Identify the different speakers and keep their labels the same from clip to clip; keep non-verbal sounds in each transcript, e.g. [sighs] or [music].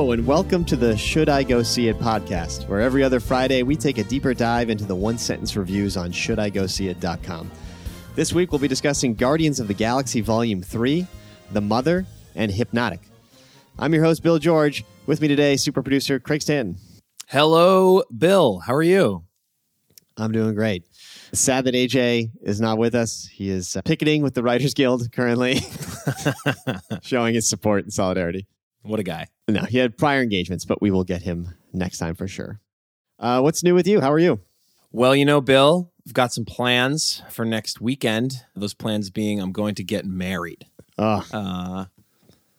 Speaker 1: Hello, and welcome to the Should I Go See It podcast, where every other Friday we take a deeper dive into the one sentence reviews on ShouldIGoSeeIt.com. This week we'll be discussing Guardians of the Galaxy Volume 3, The Mother, and Hypnotic. I'm your host, Bill George. With me today, super producer Craig Stanton.
Speaker 2: Hello, Bill. How are you?
Speaker 1: I'm doing great. Sad that AJ is not with us. He is uh, picketing with the Writers Guild currently, [laughs] showing his support and solidarity.
Speaker 2: What a guy.
Speaker 1: No, he had prior engagements, but we will get him next time for sure. Uh, what's new with you? How are you?
Speaker 2: Well, you know, Bill, I've got some plans for next weekend. Those plans being I'm going to get married.
Speaker 1: Oh,
Speaker 2: Uh,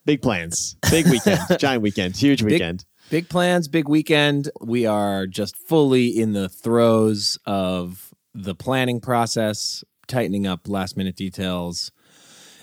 Speaker 1: big plans. Big weekend. [laughs] Giant weekend. Huge weekend.
Speaker 2: big plans, big weekend. We are just fully in the throes of the planning process, tightening up last minute details,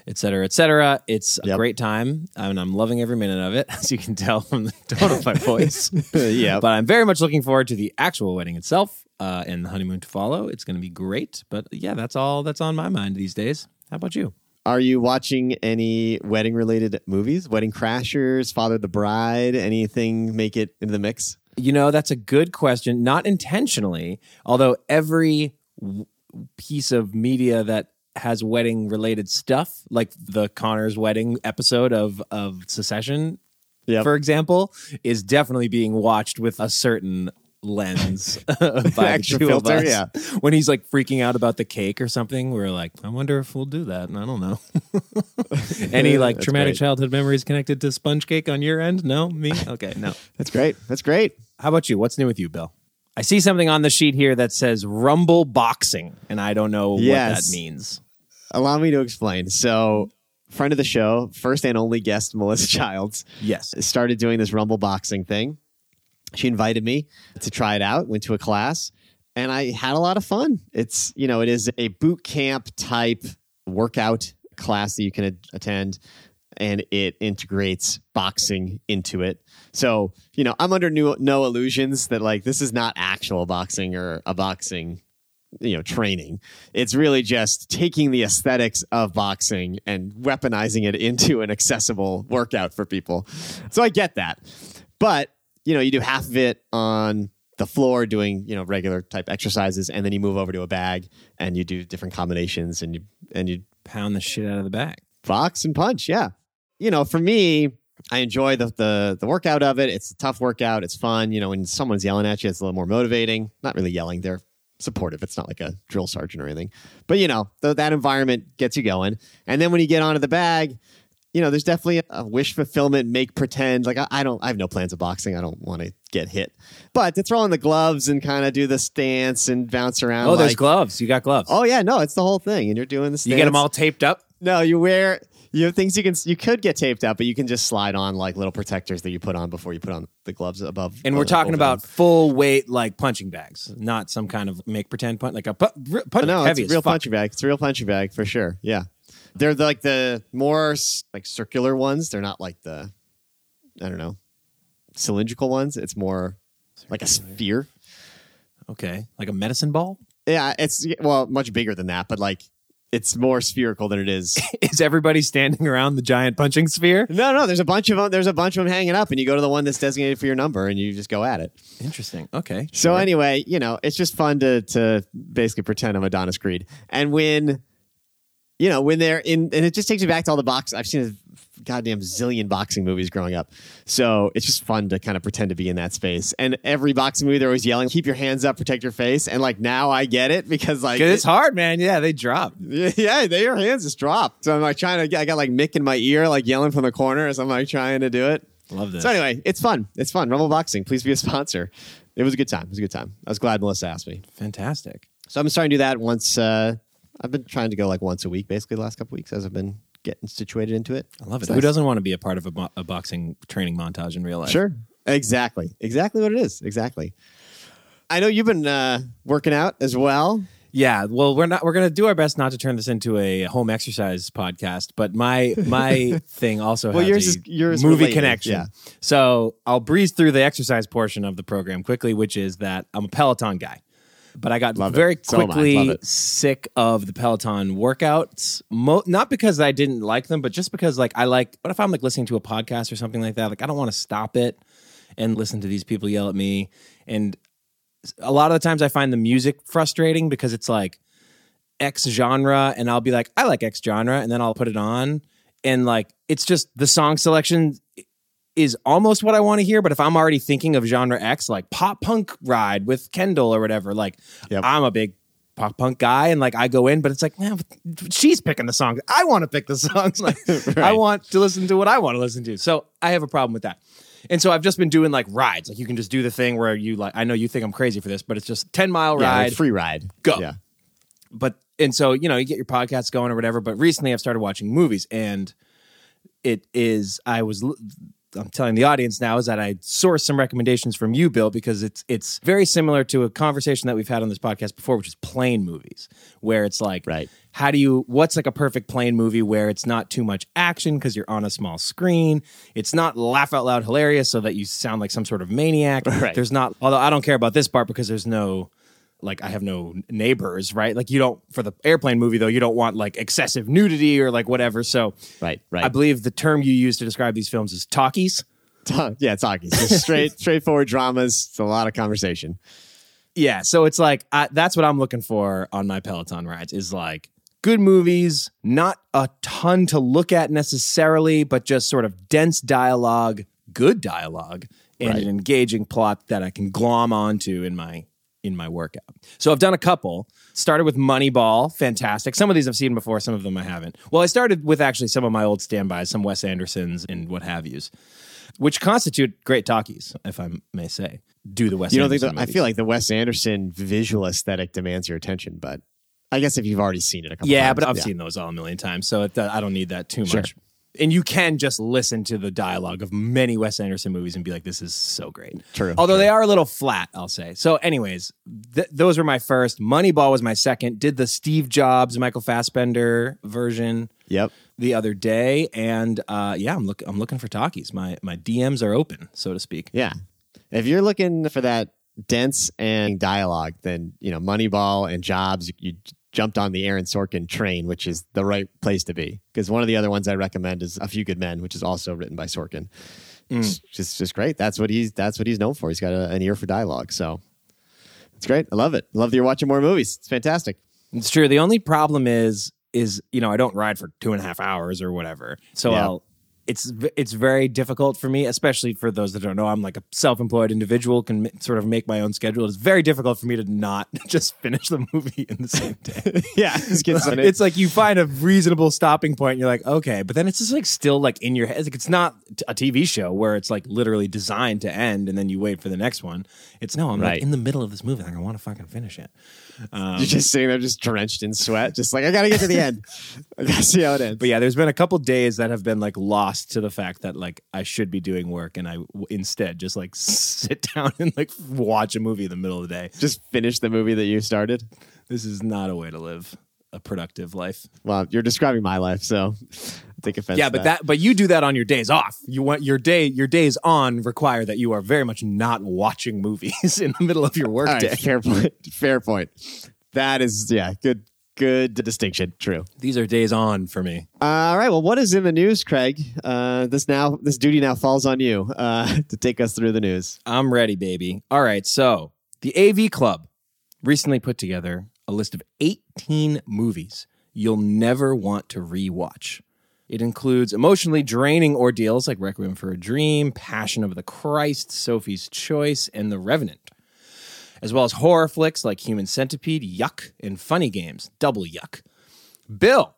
Speaker 2: et cetera, et cetera. It's a
Speaker 1: Yep.
Speaker 2: great time, and I'm loving every minute of it, [laughs] as you can tell from the tone of my [laughs] voice.
Speaker 1: yeah.
Speaker 2: But I'm very much looking forward to the actual wedding itself uh, and the honeymoon to follow. It's going to be great. But yeah, that's all that's on my mind these days. How about you?
Speaker 1: Are you watching any wedding related movies? Wedding Crashers, Father the Bride, anything make it into the mix?
Speaker 2: You know, that's a good question. Not intentionally, although every w- piece of media that has wedding related stuff, like the Connor's wedding episode of of Succession,
Speaker 1: Yep.
Speaker 2: for example, is definitely being watched with a certain lens [laughs] by the two
Speaker 1: filter,
Speaker 2: of us.
Speaker 1: yeah.
Speaker 2: When he's like freaking out about the cake or something, we're like, I wonder if we'll do that. And I don't know. [laughs] Any like
Speaker 1: That's
Speaker 2: traumatic
Speaker 1: great.
Speaker 2: childhood memories connected to sponge cake on your end? No, me. Okay, no. [laughs]
Speaker 1: That's great. That's great.
Speaker 2: How about you? What's new with you, Bill? I see something on the sheet here that says Rumble Boxing, and I don't know what that means.
Speaker 1: Allow me to explain. So, friend of the show, first and only guest, Melissa [laughs] Childs,
Speaker 2: Yes.
Speaker 1: started doing this Rumble boxing thing. She invited me to try it out, went to a class, and I had a lot of fun. It's, you know, it is a boot camp type workout class that you can a- attend and it integrates boxing into it. So, you know, I'm under no, no illusions that like this is not actual boxing or a boxing you know training. It's really just taking the aesthetics of boxing and weaponizing it into an accessible workout for people. So i get that. But you know you do half of it on the floor doing you know regular type exercises and then you move over to a bag and you do different combinations and you and you
Speaker 2: Pound the shit out of the bag.
Speaker 1: box and punch yeah. You know for me i enjoy the, the the workout of it. It's a tough workout. It's fun. You know when someone's yelling at you it's a little more motivating. Not really yelling. They're supportive it's not like a drill sergeant or anything but you know th- that environment gets you going and then when you get onto the bag you know there's definitely a wish fulfillment make pretend like i, I don't i have no plans of boxing i don't want to get hit but to throw on the gloves and kind of do the stance and bounce around
Speaker 2: Oh, there's gloves. You got gloves.
Speaker 1: oh yeah no it's the whole thing and you're doing the stance.
Speaker 2: you get them all taped up.
Speaker 1: No, you wear you have things you can you could get taped up, but you can just slide on like little protectors that you put on before you put on the gloves above.
Speaker 2: And we're talking about
Speaker 1: them.
Speaker 2: full weight like punching bags, not some kind of make pretend punch like a pu- punch
Speaker 1: no,
Speaker 2: heavy
Speaker 1: it's a real
Speaker 2: fuck.
Speaker 1: punching bag. It's a real punching bag for sure. Yeah, they're the, like the more like circular ones. They're not like the I don't know cylindrical ones. It's more like a sphere.
Speaker 2: Okay, like a medicine ball.
Speaker 1: Yeah, it's well much bigger than that, but like it's more spherical than it is. [laughs]
Speaker 2: Is everybody standing around the giant punching sphere?
Speaker 1: no, no, there's a bunch of them. There's a bunch of them hanging up, and you go to the one that's designated for your number, and you just go at it.
Speaker 2: Interesting. Okay.
Speaker 1: So
Speaker 2: sure.
Speaker 1: anyway, you know, it's just fun to to basically pretend I'm Adonis Creed. And when you know, when they're in and it just takes me back to all the box I've seen a goddamn zillion boxing movies growing up. So it's just fun to kind of pretend to be in that space. And every boxing movie they're always yelling, keep your hands up, protect your face. And like now I get it because like.
Speaker 2: it's hard, man. Yeah, they drop. [laughs]
Speaker 1: yeah, they, your hands just drop. So I'm like trying to get I got like Mick in my ear, like yelling from the corner as I'm like trying to do it.
Speaker 2: Love this.
Speaker 1: So anyway, it's fun. It's fun. Rumble Boxing, please be a sponsor. It was a good time. It was a good time. I was glad Melissa asked me.
Speaker 2: Fantastic.
Speaker 1: So I'm starting to do that once. Uh, I've been trying to go like once a week, basically the last couple weeks as I've been getting situated into it.
Speaker 2: I love it.
Speaker 1: It's
Speaker 2: Who
Speaker 1: nice.
Speaker 2: doesn't want to be a part of a, bo- a boxing training montage in real life?
Speaker 1: Sure. Exactly. Exactly what it is. Exactly. I know you've been uh, working out as well.
Speaker 2: Yeah, well, we're not. We're gonna do our best not to turn this into a home exercise podcast. But my my [laughs] thing also
Speaker 1: Well,
Speaker 2: has
Speaker 1: yours
Speaker 2: a
Speaker 1: is- yours
Speaker 2: movie
Speaker 1: related,
Speaker 2: connection.
Speaker 1: yeah.
Speaker 2: So I'll breeze through the exercise portion of the program quickly, which is that I'm a Peloton guy. But I got
Speaker 1: Love
Speaker 2: very
Speaker 1: So am I.
Speaker 2: quickly
Speaker 1: it.
Speaker 2: sick of the Peloton workouts. Mo- not because I didn't like them, but just because like I like. What if I'm like listening to a podcast or something like that? Like I don't want to stop it and listen to these people yell at me. And a lot of the times I find the music frustrating because it's like X genre, and I'll be like, I like X genre, and then I'll put it on, and like it's just the song selection is almost what I want to hear. But if I'm already thinking of genre X, like pop punk ride with Kendall or whatever, like
Speaker 1: Yep.
Speaker 2: I'm a big pop punk guy, and like I go in, but it's like, man, she's picking the songs. I want to pick the songs. [laughs] Like [laughs] I want to listen to what I want to listen to. So I have a problem with that. And so I've just been doing like rides. Like you can just do the thing where you like I know you think I'm crazy for this, but it's just 10 mile
Speaker 1: Yeah,
Speaker 2: ride
Speaker 1: like free ride.
Speaker 2: Go.
Speaker 1: Yeah.
Speaker 2: but and so you know you get your podcasts going or whatever but recently i've started watching movies and it is i was i'm telling the audience now is that i sourced some recommendations from you bill because it's it's very similar to a conversation that we've had on this podcast before which is plane movies where it's like
Speaker 1: Right.
Speaker 2: how do you what's like a perfect plane movie where it's not too much action because you're on a small screen it's not laugh out loud hilarious so that you sound like some sort of maniac [laughs]
Speaker 1: Right.
Speaker 2: there's not although i don't care about this part because there's no like I have no neighbors, right? Like you don't for the airplane movie though, you don't want like excessive nudity or like whatever. So
Speaker 1: Right. Right.
Speaker 2: I believe the term you use to describe these films is talkies. [laughs]
Speaker 1: yeah, talkies. Just straight, [laughs] straightforward dramas. It's a lot of conversation.
Speaker 2: Yeah, so it's like I, that's what I'm looking for on my Peloton rides is like good movies, not a ton to look at necessarily, but just sort of dense dialogue, good dialogue, and
Speaker 1: Right.
Speaker 2: an engaging plot that I can glom onto in my in my workout. So I've done a couple. Started with Moneyball, fantastic. Some of these I've seen before, some of them I haven't. Well, I started with actually some of my old standbys, some Wes Andersons and what have yous, which constitute great talkies, if I may say. Do the Wes
Speaker 1: You don't think that, I feel like the Wes Anderson visual aesthetic demands your attention, but I guess if you've already seen it a couple
Speaker 2: Yeah,
Speaker 1: times.
Speaker 2: but I've
Speaker 1: yeah.
Speaker 2: seen those all a million times, so it, uh, I don't need that too
Speaker 1: Sure.
Speaker 2: much. And you can just listen to the dialogue of many Wes Anderson movies and be like, "This is so great."
Speaker 1: True,
Speaker 2: Although
Speaker 1: true.
Speaker 2: they are a little flat, I'll say. So, anyways, th- those were my first. Moneyball was my second. Did the Steve Jobs, Michael Fassbender version
Speaker 1: Yep.
Speaker 2: the other day, and uh, yeah, I'm look I'm looking for talkies. My my DMs are open, so to speak.
Speaker 1: Yeah. If you're looking for that dense and dialogue, then you know Moneyball and Jobs. You, you jumped on the Aaron Sorkin train, which is the right place to be. Because one of the other ones I recommend is A Few Good Men, which is also written by Sorkin. Mm. It's just just great. That's what he's that's what he's known for. He's got a, an ear for dialogue. So it's great. I love it. I love that you're watching more movies. It's fantastic.
Speaker 2: It's true. The only problem is, is you know, I don't ride for two and a half hours or whatever. So
Speaker 1: Yeah.
Speaker 2: I'll. It's it's very difficult for me, especially for those that don't know. I'm like a self-employed individual, can m- sort of make my own schedule. It's very difficult for me to not [laughs] just finish the movie in the same day. [laughs]
Speaker 1: yeah, get some-
Speaker 2: it's like you find a reasonable stopping point. And you're like, okay, but then it's just like still like in your head. It's like it's not a TV show where it's like literally designed to end, and then you wait for the next one. It's no, I'm
Speaker 1: Right.
Speaker 2: like in the middle of this movie. Like I want to fucking finish it.
Speaker 1: You're um, just sitting there, just drenched in sweat, just like I got to get to the end. I got to see how it ends.
Speaker 2: But yeah, there's been a couple days that have been like lost to the fact that like I should be doing work and I w- instead just like [laughs] sit down and like watch a movie in the middle of the day.
Speaker 1: just finish the movie that you started.
Speaker 2: This is not a way to live a productive life.
Speaker 1: Well, you're describing my life, so take offense.
Speaker 2: Yeah, but that but you do that on your days off. You want your day your days on require that you are very much not watching movies [laughs] in the middle of your workday.
Speaker 1: right, fair point. Fair point. That is, yeah, good, good distinction. True.
Speaker 2: These are days on for me.
Speaker 1: all right. Well, what is in the news, Craig? Uh, this now, this duty now falls on you uh, [laughs] to take us through the news.
Speaker 2: I'm ready, baby. All right. So the AV Club recently put together a list of 18 movies you'll never want to rewatch. It includes emotionally draining ordeals like Requiem for a Dream, Passion of the Christ, Sophie's Choice, and The Revenant, as well as horror flicks like Human Centipede, Yuck, and funny games, Double Yuck. Bill,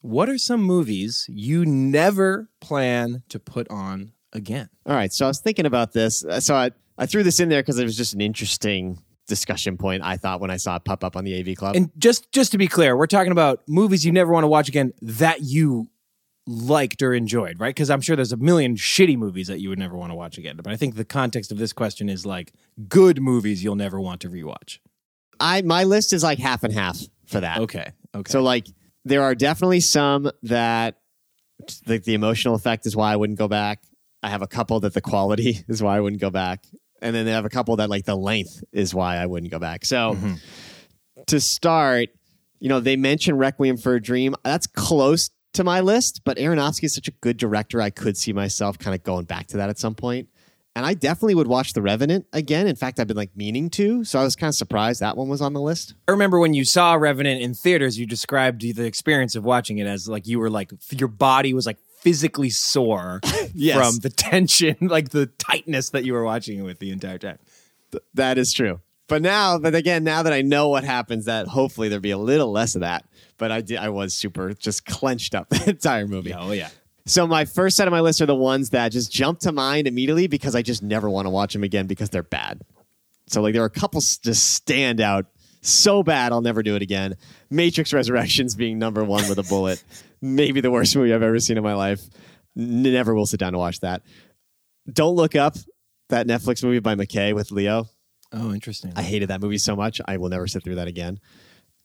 Speaker 2: what are some movies you never plan to put on again?
Speaker 1: All right. So I was thinking about this. Uh, So I, I threw this in there because it was just an interesting discussion point. I thought when I saw it pop up on the AV Club.
Speaker 2: And just just to be clear, we're talking about movies you never want to watch again that you liked or enjoyed, right? Because I'm sure there's a million shitty movies that you would never want to watch again. But I think the context of this question is like good movies you'll never want to rewatch.
Speaker 1: I my list is like half and half for that.
Speaker 2: Okay. Okay.
Speaker 1: So like there are definitely some that like the emotional effect is why I wouldn't go back. I have a couple that the quality [laughs] is why I wouldn't go back. and then they have a couple that like the length is why I wouldn't go back. So mm-hmm. to start, you know, they mentioned Requiem for a Dream. That's close to my list, but Aronofsky is such a good director. I could see myself kind of going back to that at some point. And I definitely would watch The Revenant again. In fact, I've been like meaning to. So I was kind of surprised that one was on the list.
Speaker 2: I remember when you saw Revenant in theaters, you described the experience of watching it as like you were like your body was like physically sore [laughs]
Speaker 1: Yes.
Speaker 2: from the tension, [laughs] like the tightness that you were watching it with the entire time.
Speaker 1: Th- that is true. But now, but again, now that I know what happens, that hopefully there'll be a little less of that. But I did, I was super just clenched up [laughs] the entire movie.
Speaker 2: Oh yeah.
Speaker 1: So my first set of my list are the ones that just jump to mind immediately because I just never want to watch them again because they're bad. So like there are a couple just stand out so bad I'll never do it again. Matrix Resurrections being number one with a bullet, [laughs] maybe the worst movie I've ever seen in my life. Never will sit down to watch that. Don't look up that Netflix movie by McKay with Leo.
Speaker 2: Oh, interesting.
Speaker 1: I hated that movie so much. I will never sit through that again.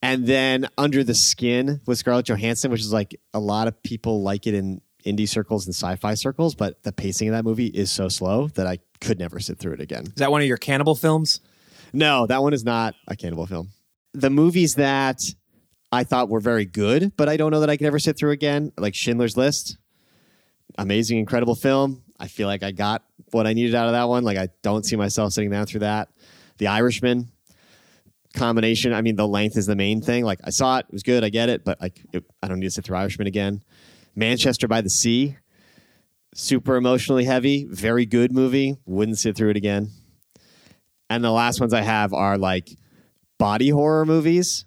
Speaker 1: And then Under the Skin with Scarlett Johansson, which is like a lot of people like it in indie circles and sci-fi circles, but the pacing of that movie is so slow that I could never sit through it again.
Speaker 2: Is that one of your cannibal films?
Speaker 1: No, that one is not a cannibal film. The movies that I thought were very good, but I don't know that I could ever sit through again, like Schindler's List. Amazing, incredible film. I feel like I got what I needed out of that one. Like I don't see myself sitting down through that. The Irishman combination. I mean, the length is the main thing. Like I saw it, it was good. I get it, but like it, I don't need to sit through Irishman again. Manchester by the Sea, super emotionally heavy, very good movie. Wouldn't sit through it again. And the last ones I have are like body horror movies,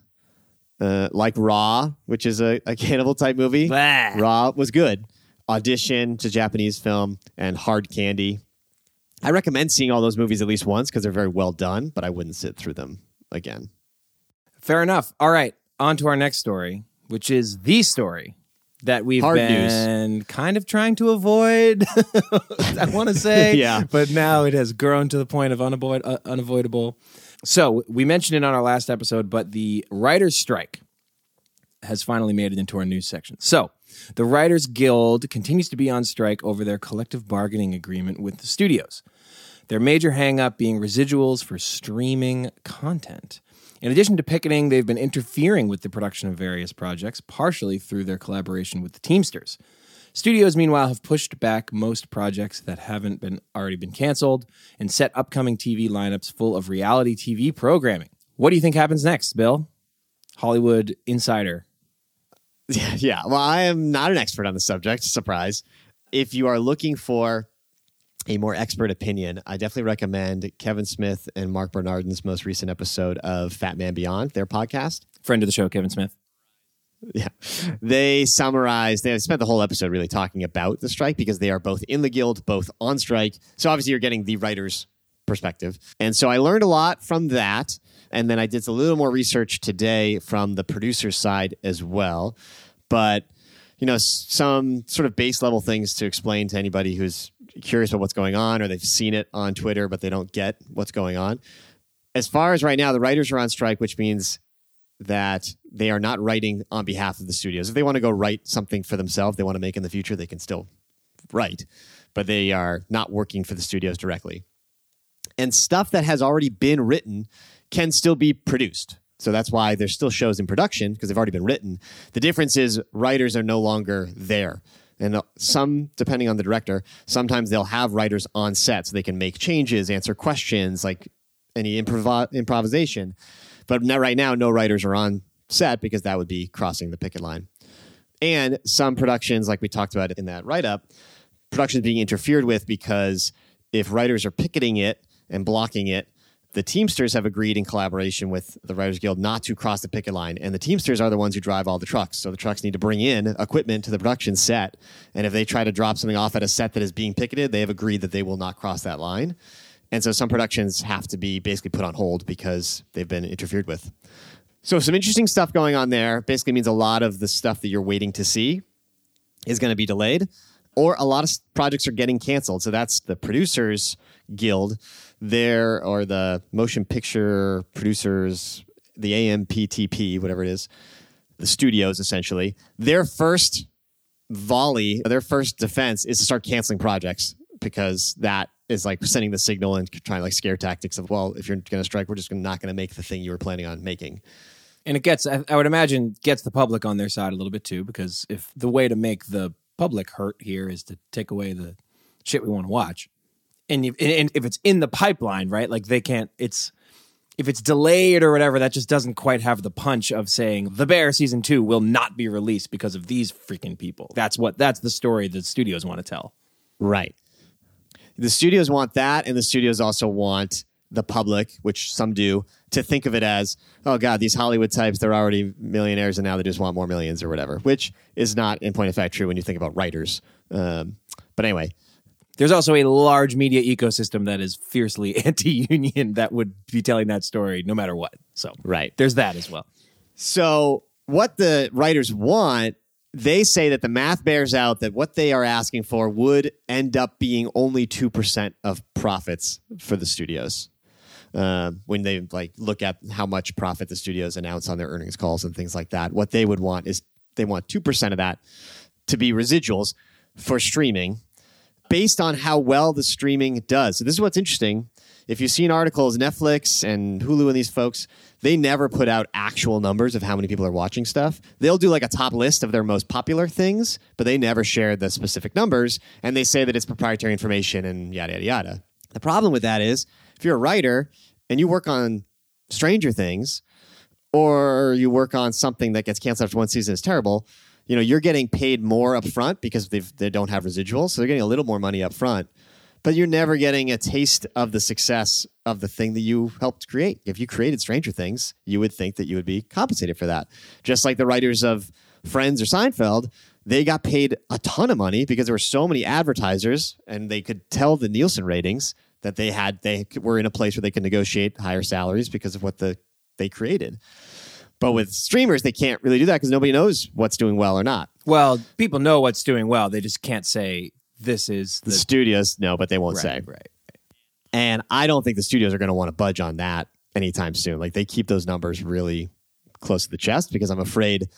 Speaker 1: uh, like Raw, which is a, a cannibal type movie.
Speaker 2: Blah.
Speaker 1: Raw was good. Audition to Japanese film and Hard Candy. I recommend seeing all those movies at least once because they're very well done, but I wouldn't sit through them again.
Speaker 2: Fair enough. All right, on to our next story, which is the story that we've
Speaker 1: Hard
Speaker 2: been kind of trying to avoid. [laughs] I want to say, [laughs]
Speaker 1: Yeah.
Speaker 2: but now it has grown to the point of unavoid- uh, unavoidable. So we mentioned it on our last episode, but the writers' strike has finally made it into our news section. So the Writers Guild continues to be on strike over their collective bargaining agreement with the studios. Their major hangup being residuals for streaming content. In addition to picketing, they've been interfering with the production of various projects, partially through their collaboration with the Teamsters. Studios, meanwhile, have pushed back most projects that haven't been already been canceled and set upcoming TV lineups full of reality TV programming. What do you think happens next, Bill? Hollywood Insider. [laughs]
Speaker 1: Yeah. Well, I am not an expert on the subject. Surprise. If you are looking for a more expert opinion, I definitely recommend Kevin Smith and Mark Bernardin's most recent episode of Fat Man Beyond, their podcast.
Speaker 2: Friend of the show, Kevin Smith. [laughs]
Speaker 1: Yeah. They summarized, they spent the whole episode really talking about the strike because they are both in the guild, both on strike. So obviously you're getting the writer's perspective. And so I learned a lot from that. And then I did a little more research today from the producer's side as well. But, you know, some sort of base level things to explain to anybody who's curious about what's going on or they've seen it on Twitter, but they don't get what's going on. As far as right now, the writers are on strike, which means that they are not writing on behalf of the studios. If they want to go write something for themselves, they want to make in the future, they can still write, but they are not working for the studios directly. And stuff that has already been written can still be produced. So that's why there's still shows in production because they've already been written. The difference is writers are no longer there. And uh, some, depending on the director, sometimes they'll have writers on set so they can make changes, answer questions, like any improv- improvisation. But now, right now, no writers are on set because that would be crossing the picket line. And some productions, like we talked about in that write up, productions being interfered with because if writers are picketing it and blocking it, the Teamsters have agreed in collaboration with the Writers Guild not to cross the picket line. And the Teamsters are the ones who drive all the trucks. So the trucks need to bring in equipment to the production set. And if they try to drop something off at a set that is being picketed, they have agreed that they will not cross that line. And so some productions have to be basically put on hold because they've been interfered with. So some interesting stuff going on there. Basically means a lot of the stuff that you're waiting to see is going to be delayed, or a lot of projects are getting canceled. So that's the producers guild, there or the motion picture producers, the AMPTP, whatever it is, the studios essentially. Their first volley, their first defense is to start canceling projects because that is like sending the signal and trying like scare tactics of well, if you're going to strike, we're just not going to make the thing you were planning on making.
Speaker 2: And it gets, I would imagine, gets the public on their side a little bit too, because if the way to make the public hurt here is to take away the shit we want to watch, and if, and if it's in the pipeline, right? Like they can't. It's if it's delayed or whatever, that just doesn't quite have the punch of saying the Bear season two will not be released because of these freaking people. That's what that's the story the studios want to tell.
Speaker 1: Right. The studios want that, and the studios also want the public, which some do, to think of it as, oh God, these Hollywood types, they're already millionaires and now they just want more millions or whatever, which is not, in point of fact, true when you think about writers. Um, but anyway,
Speaker 2: There's also a large media ecosystem that is fiercely [laughs] anti-union that would be telling that story no matter what. So
Speaker 1: right.
Speaker 2: there's that as well.
Speaker 1: So, what the writers want, they say that the math bears out that what they are asking for would end up being only 2% of profits for the studios. Um, when they like look at how much profit the studios announce on their earnings calls and things like that, what they would want is they want 2% of that to be residuals for streaming based on how well the streaming does. So this is what's interesting. If you've seen articles, Netflix and Hulu and these folks, they never put out actual numbers of how many people are watching stuff. They'll do like a top list of their most popular things, but they never share the specific numbers. And they say that it's proprietary information and yada, yada, yada. The problem with that is if you're a writer and you work on Stranger Things or you work on something that gets canceled after one season is terrible, you know, you're getting paid more up front because they've, they don't have residuals. So they're getting a little more money up front, but you're never getting a taste of the success of the thing that you helped create. If you created Stranger Things, you would think that you would be compensated for that. Just like the writers of Friends or Seinfeld, they got paid a ton of money because there were so many advertisers and they could tell the Nielsen ratings that they had they were in a place where they could negotiate higher salaries because of what the they created. But with streamers, they can't really do that because nobody knows what's doing well or not.
Speaker 2: Well, people know what's doing well. They just can't say this is
Speaker 1: The
Speaker 2: the
Speaker 1: studios know, but they won't
Speaker 2: right,
Speaker 1: say.
Speaker 2: right.
Speaker 1: And I don't think the studios are going to want to budge on that anytime soon. Like they keep those numbers really close to the chest because I'm afraid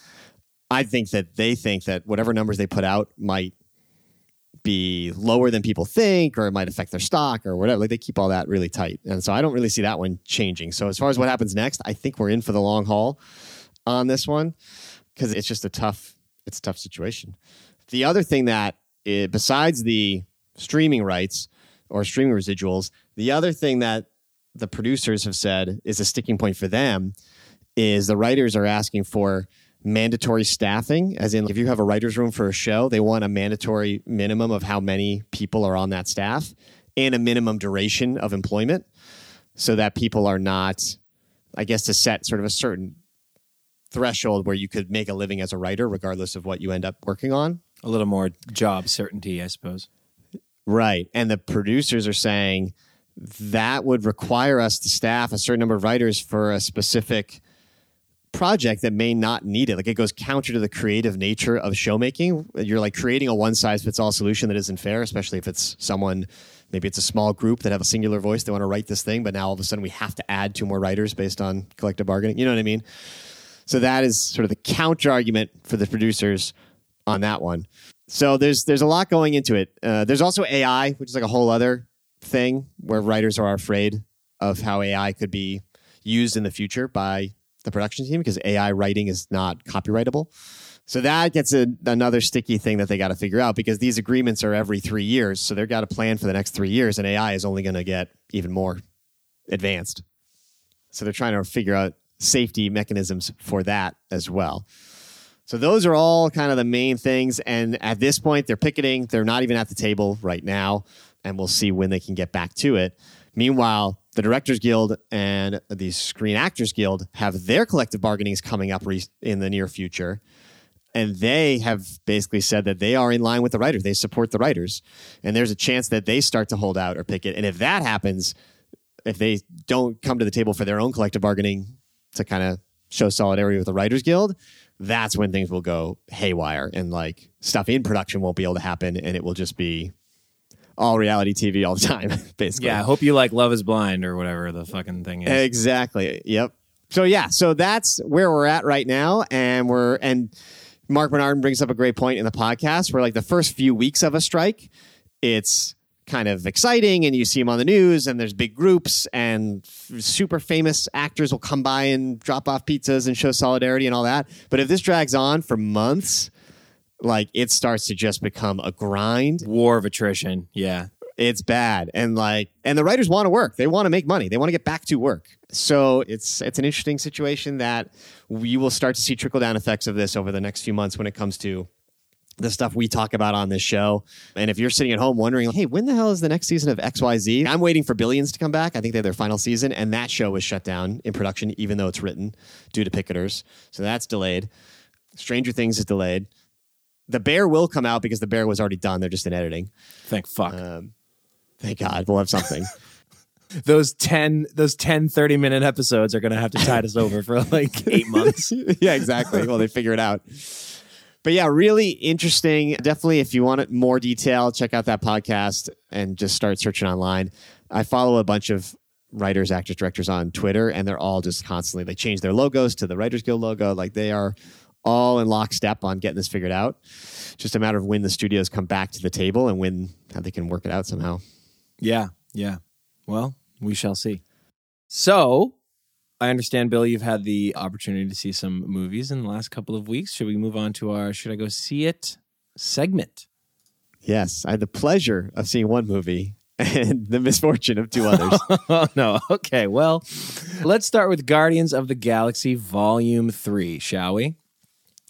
Speaker 1: I think that they think that whatever numbers they put out might be lower than people think or it might affect their stock or whatever. Like they keep all that really tight. And so I don't really see that one changing. So as far as what happens next, I think we're in for the long haul on this one because it's just a tough it's a tough situation. The other thing that eh, besides the streaming rights or streaming residuals, the other thing that the producers have said is a sticking point for them is the writers are asking for mandatory staffing as in if you have a writers room for a show they want a mandatory minimum of how many people are on that staff and a minimum duration of employment so that people are not i guess to set sort of a certain threshold where you could make a living as a writer regardless of what you end up working on
Speaker 2: A little more job certainty, I suppose.
Speaker 1: Right. And the producers are saying that would require us to staff a certain number of writers for a specific project that may not need it. Like it goes counter to the creative nature of showmaking. You're like creating a one size fits all solution that isn't fair, especially if it's someone, maybe it's a small group that have a singular voice. They want to write this thing, but now all of a sudden we have to add two more writers based on collective bargaining. You know what I mean? So that is sort of the counter argument for the producers on that one. So there's there's a lot going into it. Uh, there's also AI, which is like a whole other thing where writers are afraid of how AI could be used in the future by the production team because AI writing is not copyrightable. So that gets a, another sticky thing that they got to figure out because these agreements are every three years. So they've got to plan for the next three years, and AI is only going to get even more advanced. So they're trying to figure out safety mechanisms for that as well. So those are all kind of the main things. And at this point, they're picketing. They're not even at the table right now, and we'll see when they can get back to it. Meanwhile, the Directors Guild and the Screen Actors Guild have their collective bargainings coming up re- in the near future. And they have basically said that they are in line with the writers. They support the writers. And there's a chance that they start to hold out or picket. And if that happens, if they don't come to the table for their own collective bargaining to kind of show solidarity with the Writers Guild, that's when things will go haywire and like stuff in production won't be able to happen and it will just be all reality TV all the time, [laughs] basically.
Speaker 2: Yeah, I hope you like Love is Blind or whatever the fucking thing is.
Speaker 1: Exactly. Yep. So yeah, so that's where we're at right now, and we're and Mark Bernard brings up a great point in the podcast where like the first few weeks of a strike, it's kind of exciting and you see them on the news and there's big groups and f- super famous actors will come by and drop off pizzas and show solidarity and all that. But if this drags on for months, like it starts to just become a grind.
Speaker 2: War of attrition. Yeah.
Speaker 1: It's bad. And like and the writers want to work. They want to make money. They want to get back to work. So it's it's an interesting situation that we will start to see trickle down effects of this over the next few months when it comes to the stuff we talk about on this show. And if you're sitting at home wondering, hey, when the hell is the next season of XYZ? I'm waiting for Billions to come back. I think they have their final season, and that show was shut down in production, even though it's written due to picketers. So that's delayed. Stranger Things is delayed. The Bear will come out because the Bear was already done. They're just in editing.
Speaker 2: Thank fuck.
Speaker 1: Um, thank God we'll have something. [laughs]
Speaker 2: those 10 those 10 30 minute episodes are going to have to tide us over for like 8 [laughs] months.
Speaker 1: yeah, exactly. Well, they figure it out. But yeah, really interesting. Definitely, if you want more detail, check out that podcast and just start searching online. I follow a bunch of writers, actors, directors on Twitter, and they're all just constantly they change their logos to the Writers Guild logo. Like they are all in lockstep on getting this figured out. Just a matter of when the studios come back to the table and when how they can work it out somehow.
Speaker 2: Yeah, yeah. Well, we shall see. So, I understand, Bill, you've had the opportunity to see some movies in the last couple of weeks. Should we move on to our Should I Go See It segment?
Speaker 1: Yes, I had the pleasure of seeing one movie [laughs] and the misfortune of two others. [laughs]
Speaker 2: oh, no. Okay. Well, let's start with Guardians of the Galaxy Volume 3, shall we?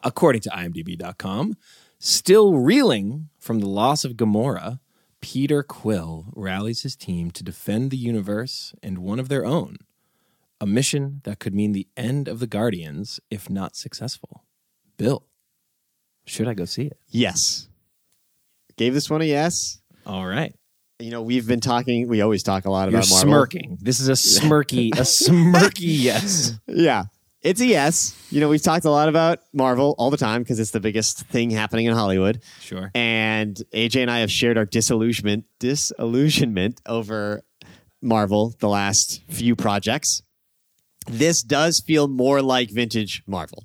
Speaker 2: According to IMDb.com, still reeling from the loss of Gamora, Peter Quill rallies his team to defend the universe and one of their own, a mission that could mean the end of the Guardians if not successful. Bill, should I go see it?
Speaker 1: yes. Gave this one a yes.
Speaker 2: All right.
Speaker 1: You know, we've been talking, we always talk a lot
Speaker 2: You're
Speaker 1: about Marvel.
Speaker 2: smirking. This is a smirky, a [laughs] smirky yes.
Speaker 1: Yeah. It's a yes. You know, we've talked a lot about Marvel all the time because it's the biggest thing happening in Hollywood.
Speaker 2: Sure.
Speaker 1: And AJ and I have shared our disillusionment disillusionment over Marvel the last few projects. This does feel more like vintage Marvel.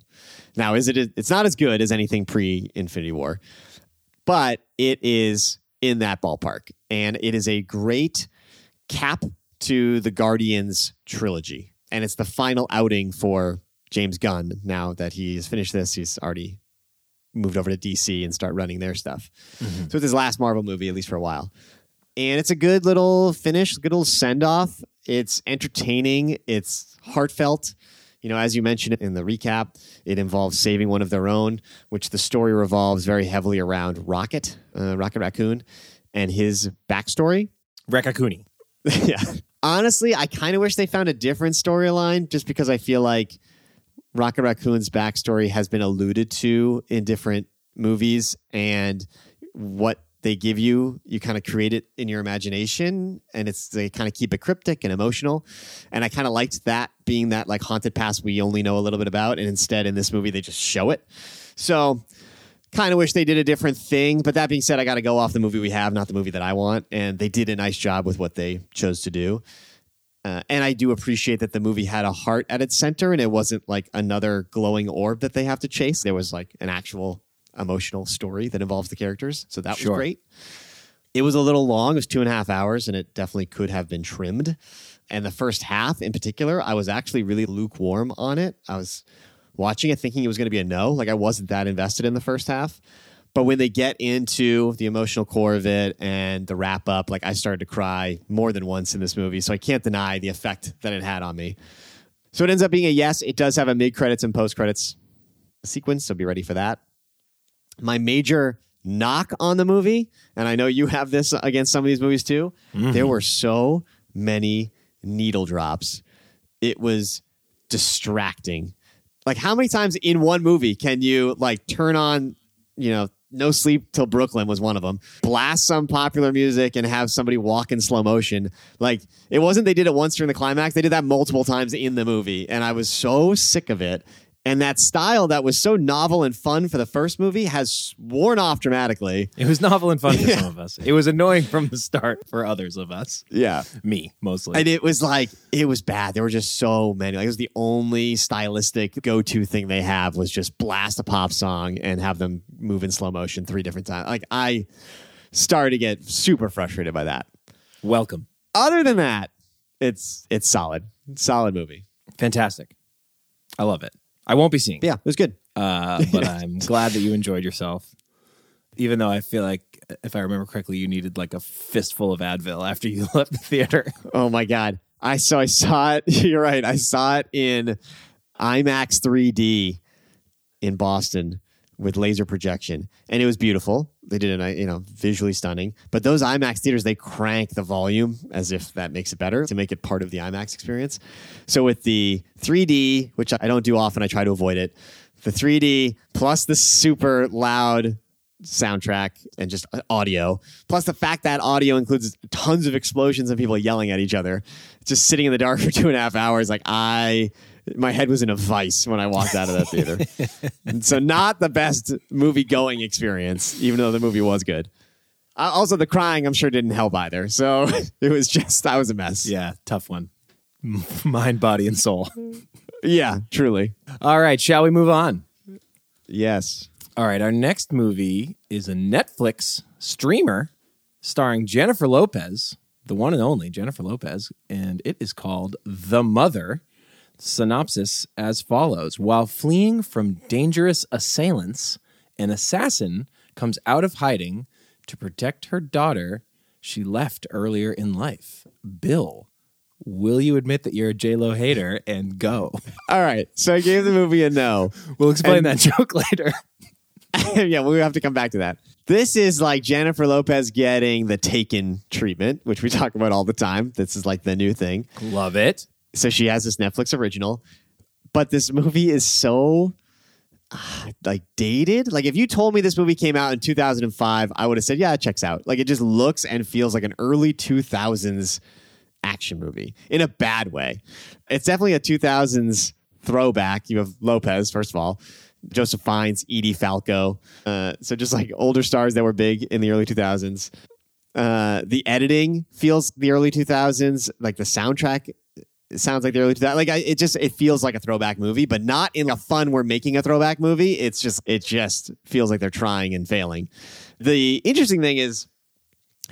Speaker 1: Now, is it it's not as good as anything pre Infinity War, but it is in that ballpark. And it is a great cap to the Guardians trilogy. And it's the final outing for James Gunn now that he's finished this. He's already moved over to DC and start running their stuff. So it's his last Marvel movie, at least for a while. And it's a good little finish, good little send off. It's entertaining, it's heartfelt. You know, as you mentioned in the recap, it involves saving one of their own, which the story revolves very heavily around Rocket, uh, Rocket Raccoon, and his backstory.
Speaker 2: Rekakuni. [laughs]
Speaker 1: yeah. Honestly, I kind of wish they found a different storyline just because I feel like Rocket Raccoon's backstory has been alluded to in different movies and what they give you, you kind of create it in your imagination and it's they kind of keep it cryptic and emotional. And I kind of liked that being that like haunted past we only know a little bit about. And instead in this movie, they just show it. So kind of wish they did a different thing. But that being said, I got to go off the movie we have, not the movie that I want. And they did a nice job with what they chose to do. Uh, and I do appreciate that the movie had a heart at its center and it wasn't like another glowing orb that they have to chase. There was like an actual emotional story that involves the characters. So that
Speaker 2: Sure.
Speaker 1: was great. It was a little long. It was two and a half hours and it definitely could have been trimmed. And the first half in particular, I was actually really lukewarm on it. I was watching it thinking it was going to be a no. Like I wasn't that invested in the first half. But when they get into the emotional core of it and the wrap up, like I started to cry more than once in this movie. So I can't deny the effect that it had on me. So it ends up being a yes. It does have a mid credits and post credits sequence. So be ready for that. My major knock on the movie, and I know you have this against some of these movies too, mm-hmm. there were so many needle drops. It was distracting. Like, how many times in one movie can you like turn on, you know, No Sleep Till Brooklyn was one of them, blast some popular music and have somebody walk in slow motion? Like, it wasn't they did it once during the climax, they did that multiple times in the movie. And I was so sick of it. And that style that was so novel and fun for the first movie has worn off dramatically.
Speaker 2: It was novel and fun for [laughs] some of us. It was annoying from the start for others of us.
Speaker 1: Yeah.
Speaker 2: Me, mostly.
Speaker 1: And it was like it was bad. There were just so many. Like it was the only stylistic go-to thing they have was just blast a pop song and have them move in slow motion three different times. Like I started to get super frustrated by that.
Speaker 2: Welcome.
Speaker 1: Other than that, it's it's solid. Solid movie.
Speaker 2: Fantastic. I love it. I won't be seeing. it,
Speaker 1: Yeah, it was good.
Speaker 2: Uh, [laughs] but I'm glad that you enjoyed yourself. Even though I feel like, if I remember correctly, you needed like a fistful of Advil after you [laughs] left the theater.
Speaker 1: Oh my god. I so I saw it. [laughs] You're right. I saw it in IMAX 3D in Boston with laser projection, and it was beautiful. They did it, you know, visually stunning. But those IMAX theaters, they crank the volume as if that makes it better to make it part of the IMAX experience. So with the 3D, which I don't do often, I try to avoid it. The 3D plus the super loud soundtrack and just uh, audio, plus the fact that audio includes tons of explosions and people yelling at each other. Just sitting in the dark [laughs] for two and a half hours, like I, my head was in a vice when I walked out of that theater. and [laughs] so, not the best movie going experience, even though the movie was good. Uh, also, the crying, I'm sure, didn't help either. So [laughs] it was just, I was a mess.
Speaker 2: Yeah, tough one. Mind, body, and soul.
Speaker 1: Yeah, truly.
Speaker 2: All right, shall we move on?
Speaker 1: Yes.
Speaker 2: All right, our next movie is a Netflix streamer starring Jennifer Lopez, the one and only Jennifer Lopez, and it is called The Mother. Synopsis as follows While fleeing from dangerous assailants, an assassin comes out of hiding to protect her daughter she left earlier in life. Bill, will you admit that you're a J-Lo hater and go? [laughs]
Speaker 1: All right. So I gave the movie a no.
Speaker 2: We'll explain
Speaker 1: And-
Speaker 2: that joke later. [laughs] [laughs]
Speaker 1: yeah, we have to come back to that. This is like Jennifer Lopez getting the taken treatment, which we talk about all the time. This is like the new thing.
Speaker 2: Love it.
Speaker 1: So she has this Netflix original, but this movie is so ah, like dated. Like if you told me this movie came out in 2005, I would have said, yeah, it checks out. Like it just looks and feels like an early 2000s action movie in a bad way. It's definitely a 2000s throwback. You have Lopez, first of all, Joseph Fiennes, Edie Falco. Uh, so just like older stars that were big in the early 2000s. Uh, the editing feels the early 2000s. Like the soundtrack it sounds like the early 2000s. Like I, it just it feels like a throwback movie, but not in a fun. We're making a throwback movie. It's just it just feels like they're trying and failing. The interesting thing is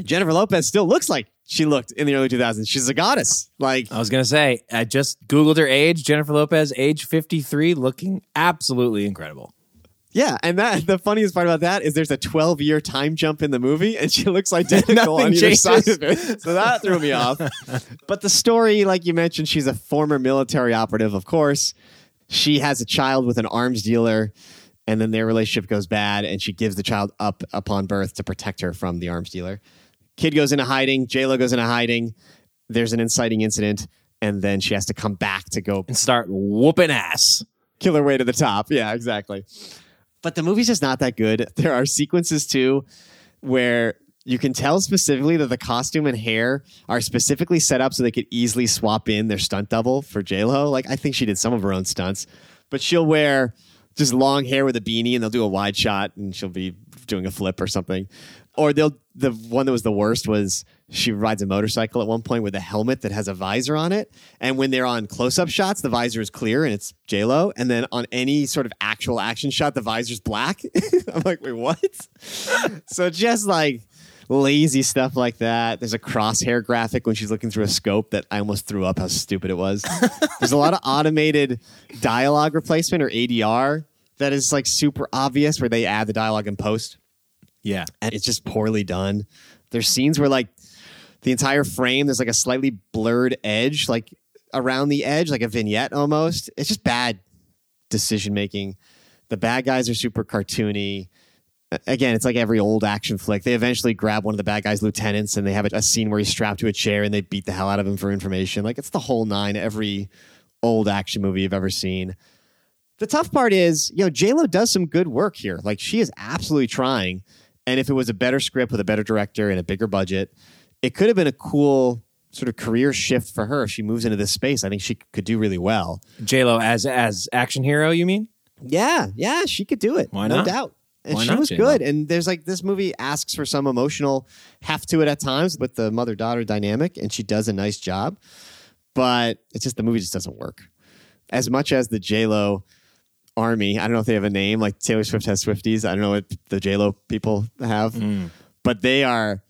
Speaker 1: Jennifer Lopez still looks like she looked in the early 2000s. She's a goddess. Like
Speaker 2: I was gonna say, I just googled her age. Jennifer Lopez, age fifty three, looking absolutely incredible.
Speaker 1: Yeah, and that the funniest part about that is there's a 12 year time jump in the movie, and she looks identical on either side of it. So that threw me off. [laughs] But the story, like you mentioned, she's a former military operative, of course. She has a child with an arms dealer, and then their relationship goes bad, and she gives the child up upon birth to protect her from the arms dealer. Kid goes into hiding. J-Lo goes into hiding. There's an inciting incident, and then she has to come back to go
Speaker 2: And start whooping ass.
Speaker 1: kill her way to the top. Yeah, exactly. But the movie's just not that good. [laughs] There are sequences too where you can tell specifically that the costume and hair are specifically set up so they could easily swap in their stunt double for J-Lo. Like I think she did some of her own stunts, but she'll wear just long hair with a beanie and they'll do a wide shot and she'll be doing a flip or something. Or they'll the one that was the worst was she rides a motorcycle at one point with a helmet that has a visor on it. And when they're on close-up shots, the visor is clear and it's J-Lo. And then on any sort of actual action shot, the visor's black. [laughs] I'm like, wait, what? [laughs] so just like lazy stuff like that. There's a crosshair graphic when she's looking through a scope that I almost threw up how stupid it was. [laughs] There's a lot of automated dialogue replacement or ADR that is like super obvious where they add the dialogue in post
Speaker 2: Yeah.
Speaker 1: and it's just poorly done. There's scenes where like the entire frame there's like a slightly blurred edge like around the edge like a vignette almost. It's just bad decision making. The bad guys are super cartoony. Again, it's like every old action flick. They eventually grab one of the bad guys' lieutenants and they have a, a scene where he's strapped to a chair and they beat the hell out of him for information. Like it's the whole nine, every old action movie you've ever seen. The tough part is, you know, j-lo does some good work here. Like she is absolutely trying. And if it was a better script with a better director and a bigger budget, it could have been a cool sort of career shift for her. If she moves into this space, I think she could do really well.
Speaker 2: J Lo as as action hero, you mean?
Speaker 1: Yeah, yeah, she could do it.
Speaker 2: Why
Speaker 1: no
Speaker 2: not?
Speaker 1: doubt. And
Speaker 2: Why
Speaker 1: she
Speaker 2: not,
Speaker 1: was
Speaker 2: J-Lo?
Speaker 1: good. And there's like this movie asks for some emotional heft to it at times with the mother daughter dynamic, and she does a nice job. But it's just the movie just doesn't work. As much as the J Lo army, I don't know if they have a name. Like Taylor Swift has Swifties. I don't know what the J Lo people have.
Speaker 2: Mm.
Speaker 1: but they are.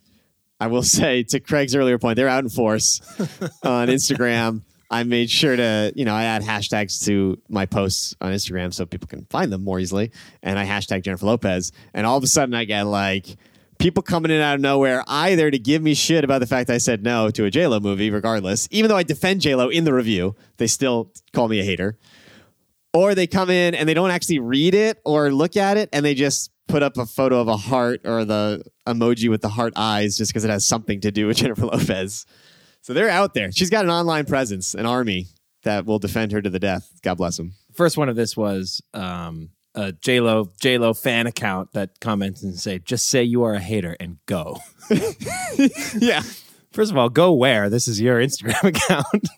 Speaker 1: I will [laughs] say to Craig's earlier point, they're out in force [laughs] on Instagram. I made sure to, you know, I add hashtags to my posts on Instagram so people can find them more easily. And I hashtag Jennifer Lopez. And all of a sudden I get like people coming in out of nowhere either to give me shit about the fact I said no to a JLo movie, regardless, even though I defend JLo in the review, they still call me a hater. Or they come in and they don't actually read it or look at it and they just put up a photo of a heart or the emoji with the heart eyes just because it has something to do with [laughs] Jennifer Lopez. So they're out there. She's got an online presence, an army that will defend her to the death. God bless them.
Speaker 2: First one of this was um, a JLo JLo fan account that comments and say, "Just say you are a hater and go." [laughs]
Speaker 1: Yeah.
Speaker 2: First of all, go where? This is your Instagram [laughs] account.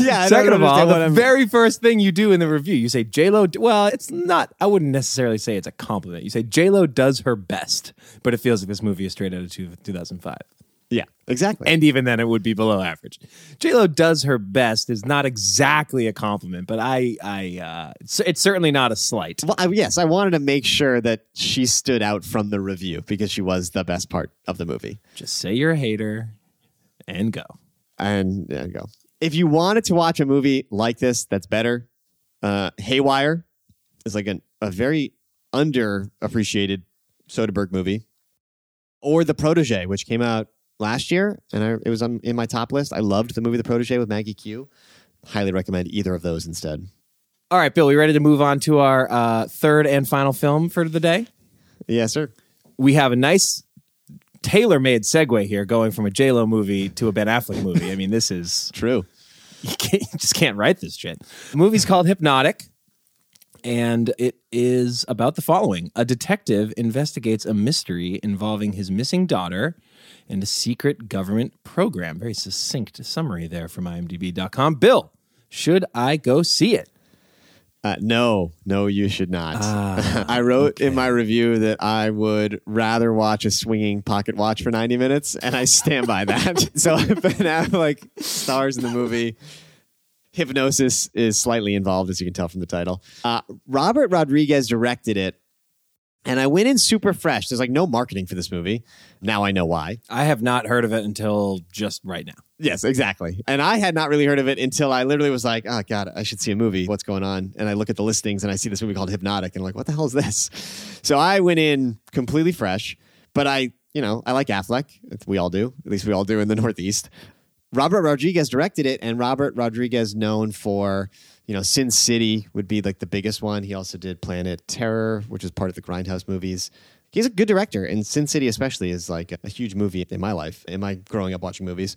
Speaker 1: Yeah. I
Speaker 2: Second of all, the
Speaker 1: I'm-
Speaker 2: very first thing you do in the review, you say J Lo. Well, it's not. I wouldn't necessarily say it's a compliment. You say J Lo does her best, but it feels like this movie is straight out of 2005.
Speaker 1: yeah, exactly.
Speaker 2: And even then, it would be below average. J Lo does her best is not exactly a compliment, but I, I, uh, it's, it's certainly not a slight.
Speaker 1: Well, I, yes, I wanted to make sure that she stood out from the review because she was the best part of the movie.
Speaker 2: Just say you're a hater and go.
Speaker 1: And there you go. If you wanted to watch a movie like this that's better, uh, Haywire is like an, a very underappreciated Soderbergh movie. Or The Protege, which came out last year, and I, it was on, in my top list. I loved the movie The Protege with Maggie Q. Highly recommend either of those instead.
Speaker 2: All right, Bill, we ready to move on to our uh, third and final film for the day?
Speaker 1: Yes, sir.
Speaker 2: We have a nice tailor-made segue here, going from a J Lo movie to a Ben Affleck movie. I mean, this is [laughs]
Speaker 1: True.
Speaker 2: you, can't, you just can't write this shit. The movie's called Hypnotic, and it is about the following: a detective investigates a mystery involving his missing daughter and a secret government program. Very succinct summary there from IMDb.com. Bill, should I go see it?
Speaker 1: Uh, no, no, you should not. [laughs] I wrote in my review that I would rather watch a swinging pocket watch for 90 minutes, and I stand by that. [laughs] so Ben Affleck stars in the movie. Hypnosis is slightly involved, as you can tell from the title. Uh, Robert Rodriguez directed it, and I went in super fresh. There's like no marketing for this movie. Now I know why.
Speaker 2: I have not heard of it until just right now.
Speaker 1: Yes, exactly. And I had not really heard of it until I literally was like, oh, God, I should see a movie. What's going on? And I look at the listings and I see this movie called Hypnotic and I'm like, what the hell is this? So I went in completely fresh, but I, you know, I like Affleck. We all do. At least we all do in the [laughs] Northeast. Robert Rodriguez directed it, and Robert Rodriguez, known for, you know, Sin City would be like the biggest one. He also did Planet Terror, which is part of the Grindhouse movies. He's a good director, and Sin City, especially, is like a huge movie in my life, in my growing up watching movies.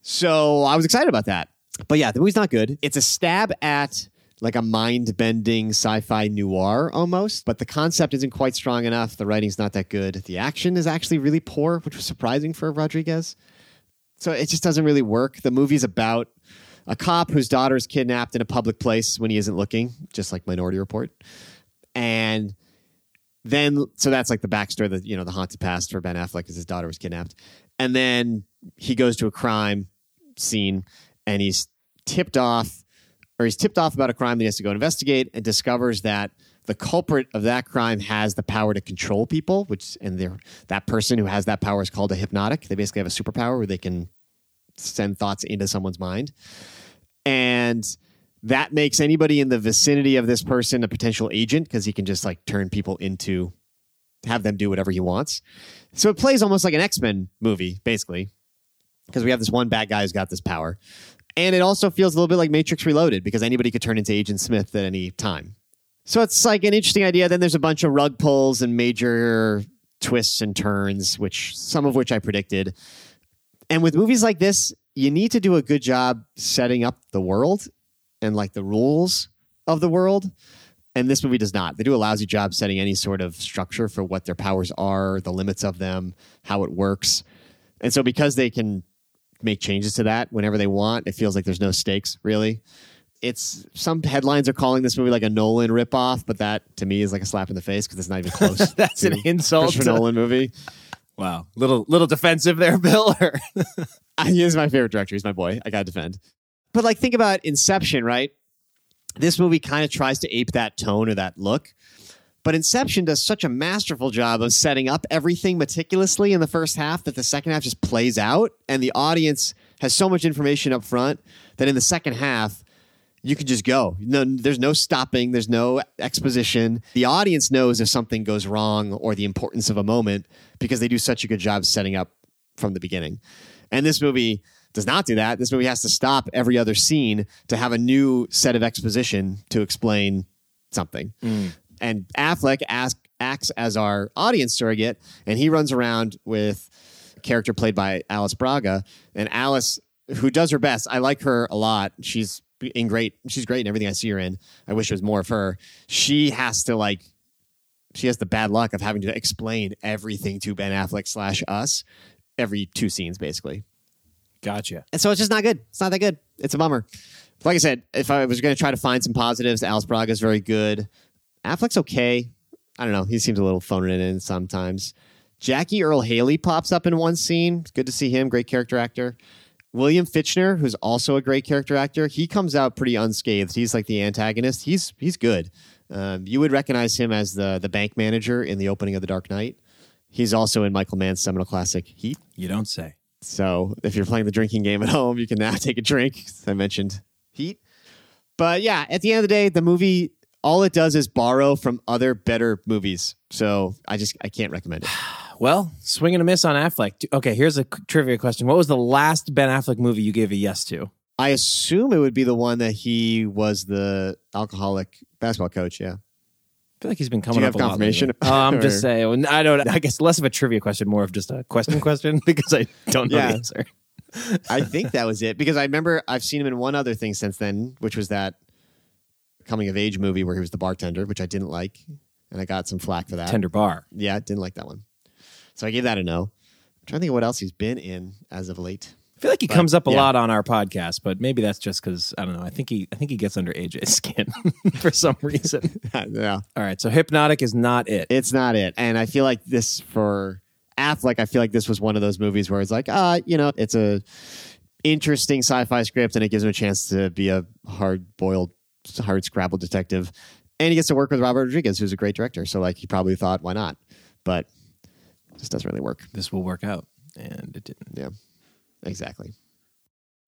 Speaker 1: So I was excited about that. But yeah, the movie's not good. It's a stab at like a mind bending sci fi noir almost, but the concept isn't quite strong enough. The writing's not that good. The action is actually really poor, which was surprising for Rodriguez. So it just doesn't really work. The movie's about a cop whose daughter is kidnapped in a public place when he isn't looking, just like Minority Report. And then, so that's like the backstory, the you know the haunted past for Ben Affleck is his daughter was kidnapped, and then he goes to a crime scene and he's tipped off, or he's tipped off about a crime that he has to go investigate, and discovers that the culprit of that crime has the power to control people, which and they're, that person who has that power is called a hypnotic. They basically have a superpower where they can send thoughts into someone's mind, and that makes anybody in the vicinity of this person a potential agent because he can just like turn people into have them do whatever he wants. So it plays almost like an X Men movie, basically, because we have this one bad guy who's got this power. And it also feels a little bit like Matrix Reloaded because anybody could turn into Agent Smith at any time. So it's like an interesting idea. Then there's a bunch of rug pulls and major twists and turns, which some of which I predicted. And with movies like this, you need to do a good job setting up the world and like the rules of the world. And this movie does not. They do a lousy job setting any sort of structure for what their powers are, the limits of them, how it works. And so because they can make changes to that whenever they want, it feels like there's no stakes really. It's some headlines are calling this movie like a Nolan ripoff, but that to me is like a slap in the face because it's not even close. [laughs]
Speaker 2: That's
Speaker 1: to
Speaker 2: an insult.
Speaker 1: Christopher Nolan movie.
Speaker 2: Wow, little little defensive there, [laughs] Bill. [laughs]
Speaker 1: He is my favorite director. He's my boy. I gotta defend. But like, think about Inception, right? This movie kind of tries to ape that tone or that look, But Inception does such a masterful job of setting up everything meticulously in the first half that the second half just plays out, and the audience has so much information up front that in the second half you can just go. No, there's no stopping. There's no exposition. The audience knows if something goes wrong or the importance of a moment because they do such a good job setting up from the beginning. And this movie does not do that. This movie has to stop every other scene to have a new set of exposition to explain something. Mm. And Affleck ask, acts as our audience surrogate, and he runs around with a character played by Alice Braga. And Alice, who does her best, I like her a lot. She's in great. She's great in everything I see her in. I wish there was more of her. She has to like. She has the bad luck of having to explain everything to Ben Affleck slash us every two scenes, basically.
Speaker 2: Gotcha.
Speaker 1: And so it's just not good. It's not that good. It's a bummer. Like I said, if I was going to try to find some positives, Alice Braga is very good. Affleck's okay. I don't know. He seems a little phoning it in sometimes. Jackie Earle Haley pops up in one scene. Good to see him. Great character actor. William Fichtner, who's also a great character actor, he comes out pretty unscathed. He's like the antagonist. He's he's good. Um, you would recognize him as the the bank manager in the opening of The Dark Knight. He's also in Michael Mann's seminal classic Heat.
Speaker 2: You don't say.
Speaker 1: So if you're playing the drinking game at home, you can now [laughs] take a drink. I mentioned Heat. But yeah, at the end of the day, the movie all it does is borrow from other better movies. So I just I can't recommend it. [sighs]
Speaker 2: Well, swing and a miss on Affleck. Okay, here's a trivia question. What was the last Ben Affleck movie you gave a yes to?
Speaker 1: I assume it would be the one that he was the alcoholic basketball coach. Yeah.
Speaker 2: I feel like he's been coming
Speaker 1: you
Speaker 2: up
Speaker 1: have
Speaker 2: a
Speaker 1: confirmation?
Speaker 2: Oh, I'm [laughs] just saying. I don't. I guess less of a trivia question, more of just a question [laughs] question [laughs] because I don't know
Speaker 1: Yeah.
Speaker 2: the answer.
Speaker 1: I think that was it because I remember I've seen him in one other thing since then, which was that coming of age movie where he was the bartender, which I didn't like, and I got some flack for that.
Speaker 2: Tender bar.
Speaker 1: Yeah, didn't like that one. So I gave that a no. I'm trying to think of what else he's been in as of late.
Speaker 2: I feel like he
Speaker 1: But,
Speaker 2: comes up a
Speaker 1: yeah.
Speaker 2: lot on our podcast, but maybe that's just because I don't know. I think he I think he gets under AJ's [laughs] skin [laughs] for some reason. [laughs]
Speaker 1: yeah,
Speaker 2: All right, so hypnotic is not it.
Speaker 1: it's not it. And I feel like this for Affleck, I feel like this was one of those movies where it's like, ah, you know, it's a interesting sci-fi script, and it gives him a chance to be a hard-boiled, hard scrabble detective, and he gets to work with Robert Rodriguez, who's a great director. So like, he probably thought, why not? But this doesn't really work.
Speaker 2: This will work out, and it didn't.
Speaker 1: Yeah, exactly.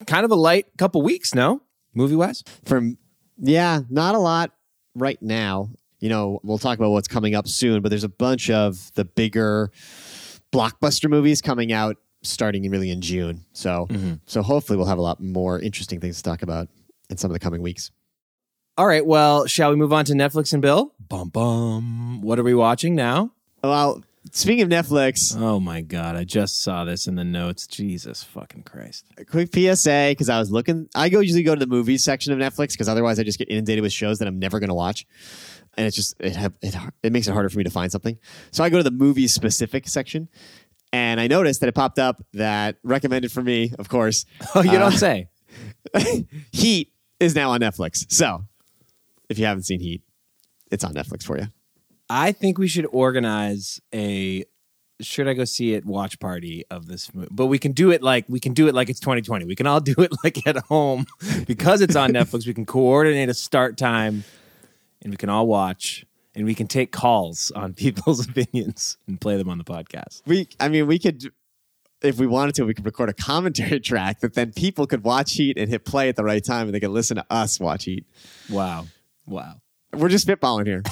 Speaker 2: Kind of a light couple weeks, no movie wise.
Speaker 1: From yeah, not a lot right now. You know, we'll talk about what's coming up soon, but there's a bunch of the bigger blockbuster movies coming out starting really in June. So mm-hmm. so hopefully we'll have a lot more interesting things to talk about in some of the coming weeks.
Speaker 2: All right, well, shall we move on to Netflix and Bill? Bum bum. What are we watching now?
Speaker 1: Well, speaking of Netflix,
Speaker 2: Oh my god, I just saw this in the notes. Jesus fucking Christ.
Speaker 1: a quick PSA because I was looking. I go usually go to the movies section of Netflix because otherwise I just get inundated with shows that I'm never going to watch, and it's just it, have, it it makes it harder for me to find something. So I go to the movie specific section, and I noticed that it popped up that recommended for me, of course.
Speaker 2: Oh, [laughs] you
Speaker 1: uh,
Speaker 2: don't say. [laughs]
Speaker 1: Heat is now on Netflix. So if you haven't seen Heat, it's on Netflix for you.
Speaker 2: I think we should organize a should I go see it watch party of this movie. But we can do it like we can do it like it's 2020. We can all [laughs] do it like at home because it's on Netflix. We can coordinate a start time and we can all watch and we can take calls on [laughs] people's opinions and play them on the podcast.
Speaker 1: We, I mean, we could. If we wanted to, we could record a commentary [laughs] track that then people could watch Heat and hit play at the right time and they could listen to us watch Heat.
Speaker 2: Wow. Wow.
Speaker 1: We're just spitballing here.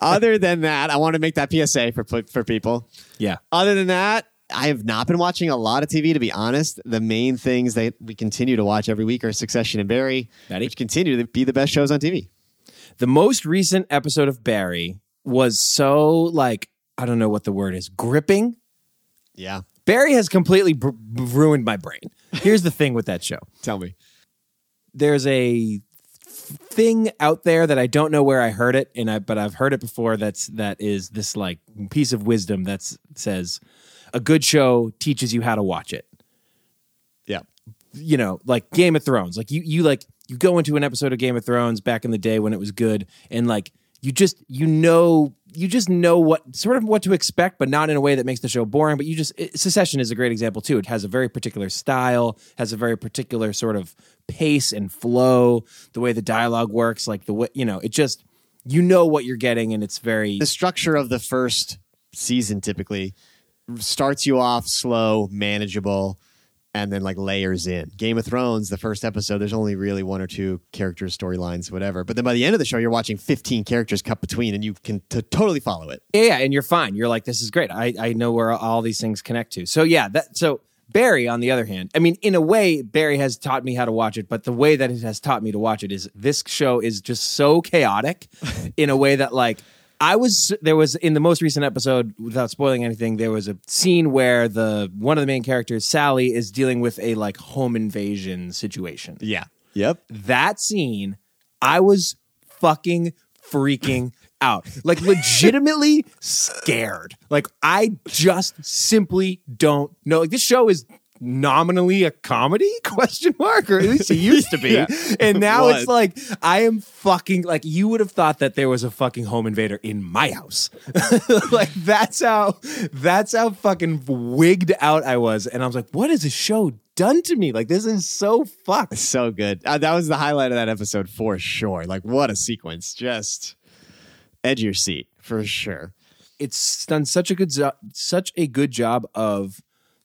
Speaker 1: Other than that, I want to make that PSA for for people.
Speaker 2: Yeah.
Speaker 1: Other than that, I have not been watching a lot of TV. To be honest, the main things that we continue to watch every week are Succession and Barry,
Speaker 2: Ready?
Speaker 1: which continue to be the best shows on TV.
Speaker 2: The most recent episode of Barry was so like I don't know what the word is, gripping.
Speaker 1: Yeah,
Speaker 2: Barry has completely br- ruined my brain. Here's the thing with that show.
Speaker 1: tell me.
Speaker 2: there's a thing out there that I don't know where I heard it, and I but I've heard it before. That's that is this like piece of wisdom that says a good show teaches you how to watch it.
Speaker 1: Yeah,
Speaker 2: You know, like Game of Thrones. Like you you like you go into an episode of Game of Thrones back in the day when it was good, and like you just you know you just know what sort of what to expect, but not in a way that makes the show boring. But you just it, Succession is a great example too. It has a very particular style, has a very particular sort of pace and flow, the way the dialogue works, like the way you know it just you know what you're getting, and it's very
Speaker 1: the structure of the first season typically starts you off slow, manageable, and then like layers in. Game of Thrones, the first episode, there's only really one or two characters, storylines, whatever. But then by the end of the show, you're watching 15 characters cut between, and you can t- totally follow it.
Speaker 2: Yeah, yeah, and you're fine. You're like, this is great. I, I know where all these things connect to. So yeah, that so Barry, on the other hand, I mean, in a way, Barry has taught me how to watch it, but the way that it has taught me to watch it is this show is just so chaotic [laughs] in a way that like I was there was in the most recent episode, without spoiling anything, there was a scene where the one of the main characters, Sally, is dealing with a like home invasion situation.
Speaker 1: Yeah. Yep.
Speaker 2: That scene, I was fucking freaking [laughs] out. Like legitimately scared. Like I just simply don't know. Like this show is nominally a comedy [laughs] question mark or at least it used to be [laughs]
Speaker 1: Yeah.
Speaker 2: and now it's like i am fucking like you would have thought that there was a fucking home invader in my house [laughs] like that's how that's how fucking wigged out i was and i was like what is has this show done to me like this is so fucked
Speaker 1: So good. Uh, that was the highlight of that episode for sure. Like, what a sequence. Just edge your seat for sure.
Speaker 2: it's done such a good zo- such a good job of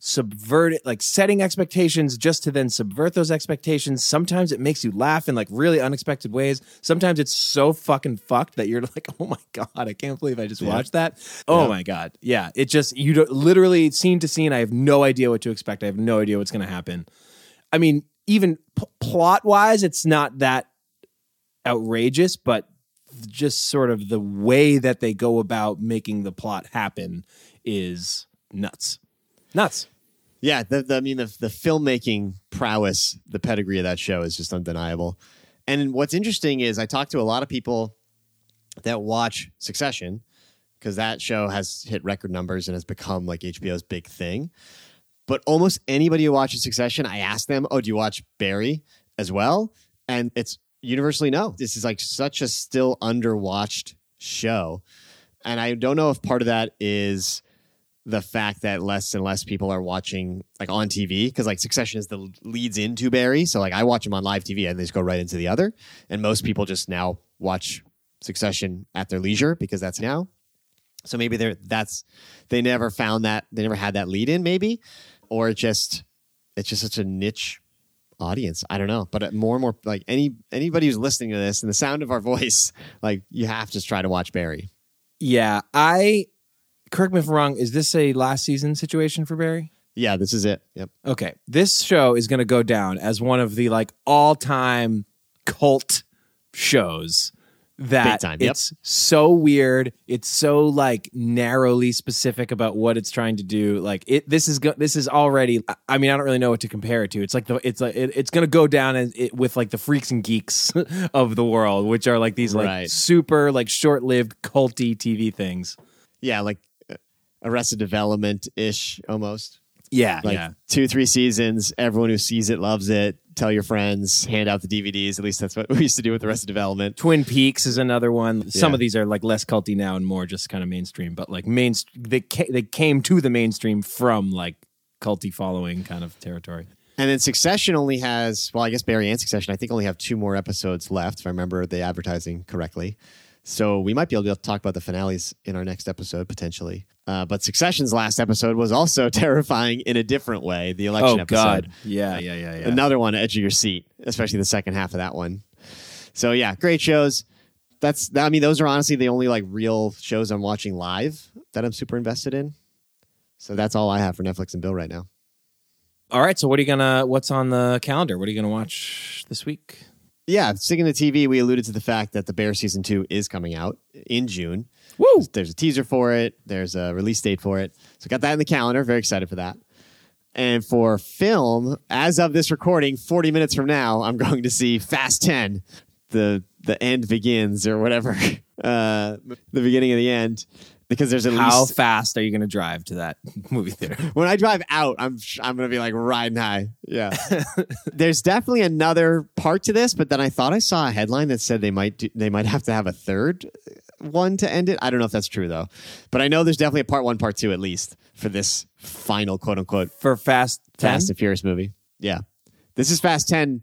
Speaker 2: subvert it like setting expectations just to then subvert those expectations. Sometimes it makes you laugh in like really unexpected ways. Sometimes it's so fucking fucked that you're [laughs] like oh my god i can't believe i just watched that. Oh
Speaker 1: Yeah.
Speaker 2: my god. Yeah. It just you don't literally scene to scene i have no idea what to expect. I have no idea what's going to happen. I mean even p- plot wise it's not that outrageous but just sort of the way that they go about making the plot happen is nuts. Nuts.
Speaker 1: Yeah, the, the, I mean the the filmmaking prowess, the pedigree of that show is just undeniable. And what's interesting is I talked to a lot of people that watch Succession because that show has hit record numbers and has become like HBO's big thing. But almost anybody who watches Succession, I ask them, "Oh, do you watch Barry as well?" And it's universally no. This is like such a still underwatched show, and I don't know if part of that is the fact that less and less people are watching like on TV because like Succession is the leads into Barry. So like I watch them on live TV and they just go right into the other. And most people just now watch Succession at their leisure because that's now. So maybe they're that's they never found that they never had that lead in maybe, or just it's just such a niche audience. I don't know, but uh, more and more like any anybody who's listening to this and the sound of our [laughs] voice, like you have to try to watch Barry.
Speaker 2: Yeah, I correct me if I'm wrong. Is this a last season situation for Barry?
Speaker 1: Yeah, this is it. Yep.
Speaker 2: Okay, this show is going to go down as one of the like all time cult shows. That
Speaker 1: time, yep.
Speaker 2: it's so weird. It's so like narrowly specific about what it's trying to do. Like it, this is go- this is already. I- mean, I don't really know what to compare it to. It's like the it's like it, it's going to go down as it, with like the freaks and geeks [laughs] of the world, which are like these like
Speaker 1: Right.
Speaker 2: super like short lived culty TV things.
Speaker 1: Yeah, like Arrested Development ish almost.
Speaker 2: Yeah,
Speaker 1: Like
Speaker 2: yeah.
Speaker 1: two, three seasons. Everyone who sees it loves it. Tell your friends. Hand out the DVDs. At least that's what [laughs] we used to do with Arrested Development.
Speaker 2: Twin Peaks is another one. Some of these are like less culty now and more just kind of mainstream, but like main they ca- they came to the mainstream from like culty following kind of territory.
Speaker 1: And then Succession only has, well, I guess Barry and Succession, I think only have two more episodes left, if I remember the advertising correctly. So we might be able to talk about the finales in our next episode potentially. Uh, but Succession's last episode was also [laughs] terrifying in a different way. The election episode.
Speaker 2: Oh, yeah, yeah, yeah, yeah.
Speaker 1: another one edge of your seat, especially the second half of that one. So yeah, great shows. That's I mean, those are honestly the only like real shows I'm watching live that I'm super invested in. So that's all I have for Netflix and Bill right now.
Speaker 2: All right, so what are you gonna? What's on the calendar? What are you gonna watch this week?
Speaker 1: Yeah, sticking to TV, we alluded to the fact that the Bear season two is coming out in June.
Speaker 2: Woo!
Speaker 1: There's a teaser for it. There's a release date for it. So got that in the calendar. Very excited for that. And for film, as of this recording, 40 minutes from now, I'm [laughs] going to see Fast 10. The the end begins or whatever. [laughs] Uh, the beginning of the end. Because there's at
Speaker 2: How
Speaker 1: least
Speaker 2: fast are you gonna drive to that [laughs] movie theater?
Speaker 1: when I drive out, I'm I'm gonna be like riding high. Yeah. There's definitely another part to this, but then I thought I saw a headline that said they might do, they might have to have a third one to end it. I don't know if that's true though, but I know there's definitely a part one, part two at least for this final quote unquote
Speaker 2: For Fast Ten,
Speaker 1: Fast and Furious movie. Yeah, this is Fast Ten,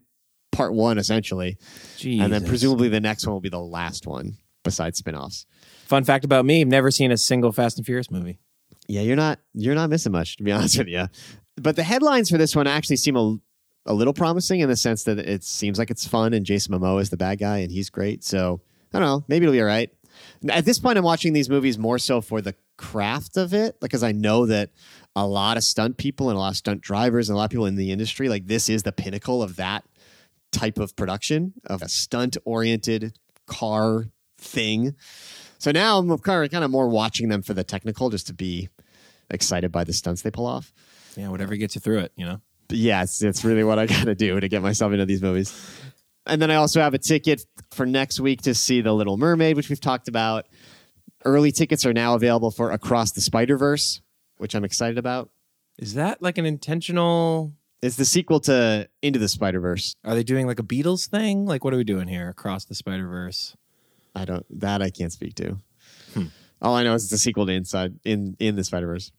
Speaker 1: part one essentially, and then presumably the next one will be the last one. besides spin-offs.
Speaker 2: Fun fact about me: I've never seen a single Fast and Furious movie.
Speaker 1: Yeah, you're not you're not missing much to be honest with you. But the headlines for this one actually seem a, a little promising in the sense that it seems like it's fun and Jason Momoa is the bad guy and he's great. So I don't know, maybe it'll be all right. At this point, I'm watching these movies more so for the craft of it, because I know that a lot of stunt people and a lot of stunt drivers and a lot of people in the industry, like this is the pinnacle of that type of production of a stunt oriented car thing. So now I'm kind of, kind of more watching them for the technical just to be excited by the stunts they pull off.
Speaker 2: Yeah, whatever gets you through it, you know.
Speaker 1: But yeah, it's, it's really what I got to do to get myself into these movies. And then I also have a ticket for next week to see The Little Mermaid, which we've talked about. Early tickets are now available for Across the Spider Verse, which I'm excited about.
Speaker 2: Is that like an intentional?
Speaker 1: It's the sequel to Into the Spider Verse.
Speaker 2: Are they doing like a Beatles thing? Like, what are we doing here across the Spider Verse?
Speaker 1: I don't that I can't speak to. Hmm. All I know is it's a sequel to Inside in in the Spider Verse.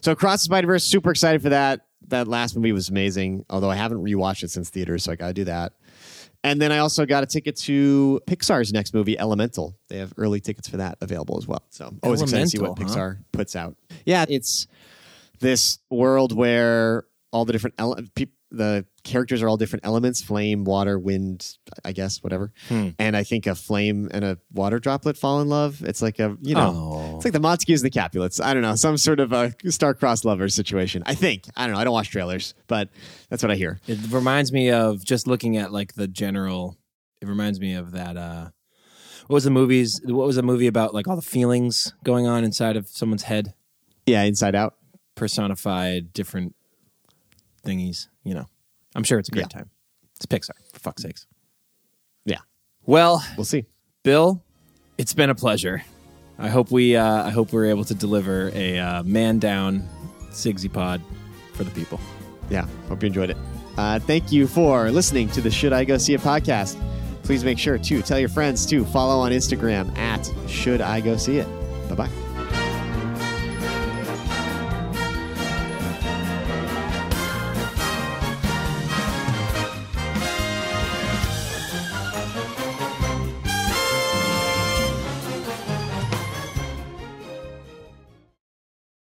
Speaker 1: So Across the Spider Verse, super excited for that. That last movie was amazing. Although I haven't rewatched it since theaters, so I got to do that. And then I also got a ticket to Pixar's next movie, Elemental. They have early tickets for that available as well. So always excited to see what
Speaker 2: Elemental, huh?
Speaker 1: Pixar puts out. Yeah, it's this world where all the different ele- peop the characters are all different elements flame water wind i guess whatever
Speaker 2: Hmm.
Speaker 1: and i think a flame and a water droplet fall in love it's like a you know
Speaker 2: Oh.
Speaker 1: it's like the Montagues and the Capulets. I don't know, some sort of a star-crossed lovers situation. I think. I don't know. I don't watch trailers, but that's what I hear.
Speaker 2: It reminds me of just looking at like the general. It reminds me of that. uh What was the movies? What was the movie about? Like all the feelings going on inside of someone's head,
Speaker 1: Yeah, Inside Out.
Speaker 2: personified different thingies. You know, I'm sure it's a great
Speaker 1: Yeah.
Speaker 2: time. It's Pixar, for fuck's sakes.
Speaker 1: Yeah,
Speaker 2: Well,
Speaker 1: we'll see.
Speaker 2: Bill, it's been a pleasure. I hope we uh, I hope we're able to deliver a uh, man down Sigsy pod for the people.
Speaker 1: Yeah, hope you enjoyed it. Uh, thank you for listening to the Should I Go See It podcast. Please make sure to tell your friends to follow on Instagram at Should I Go See It. Bye bye.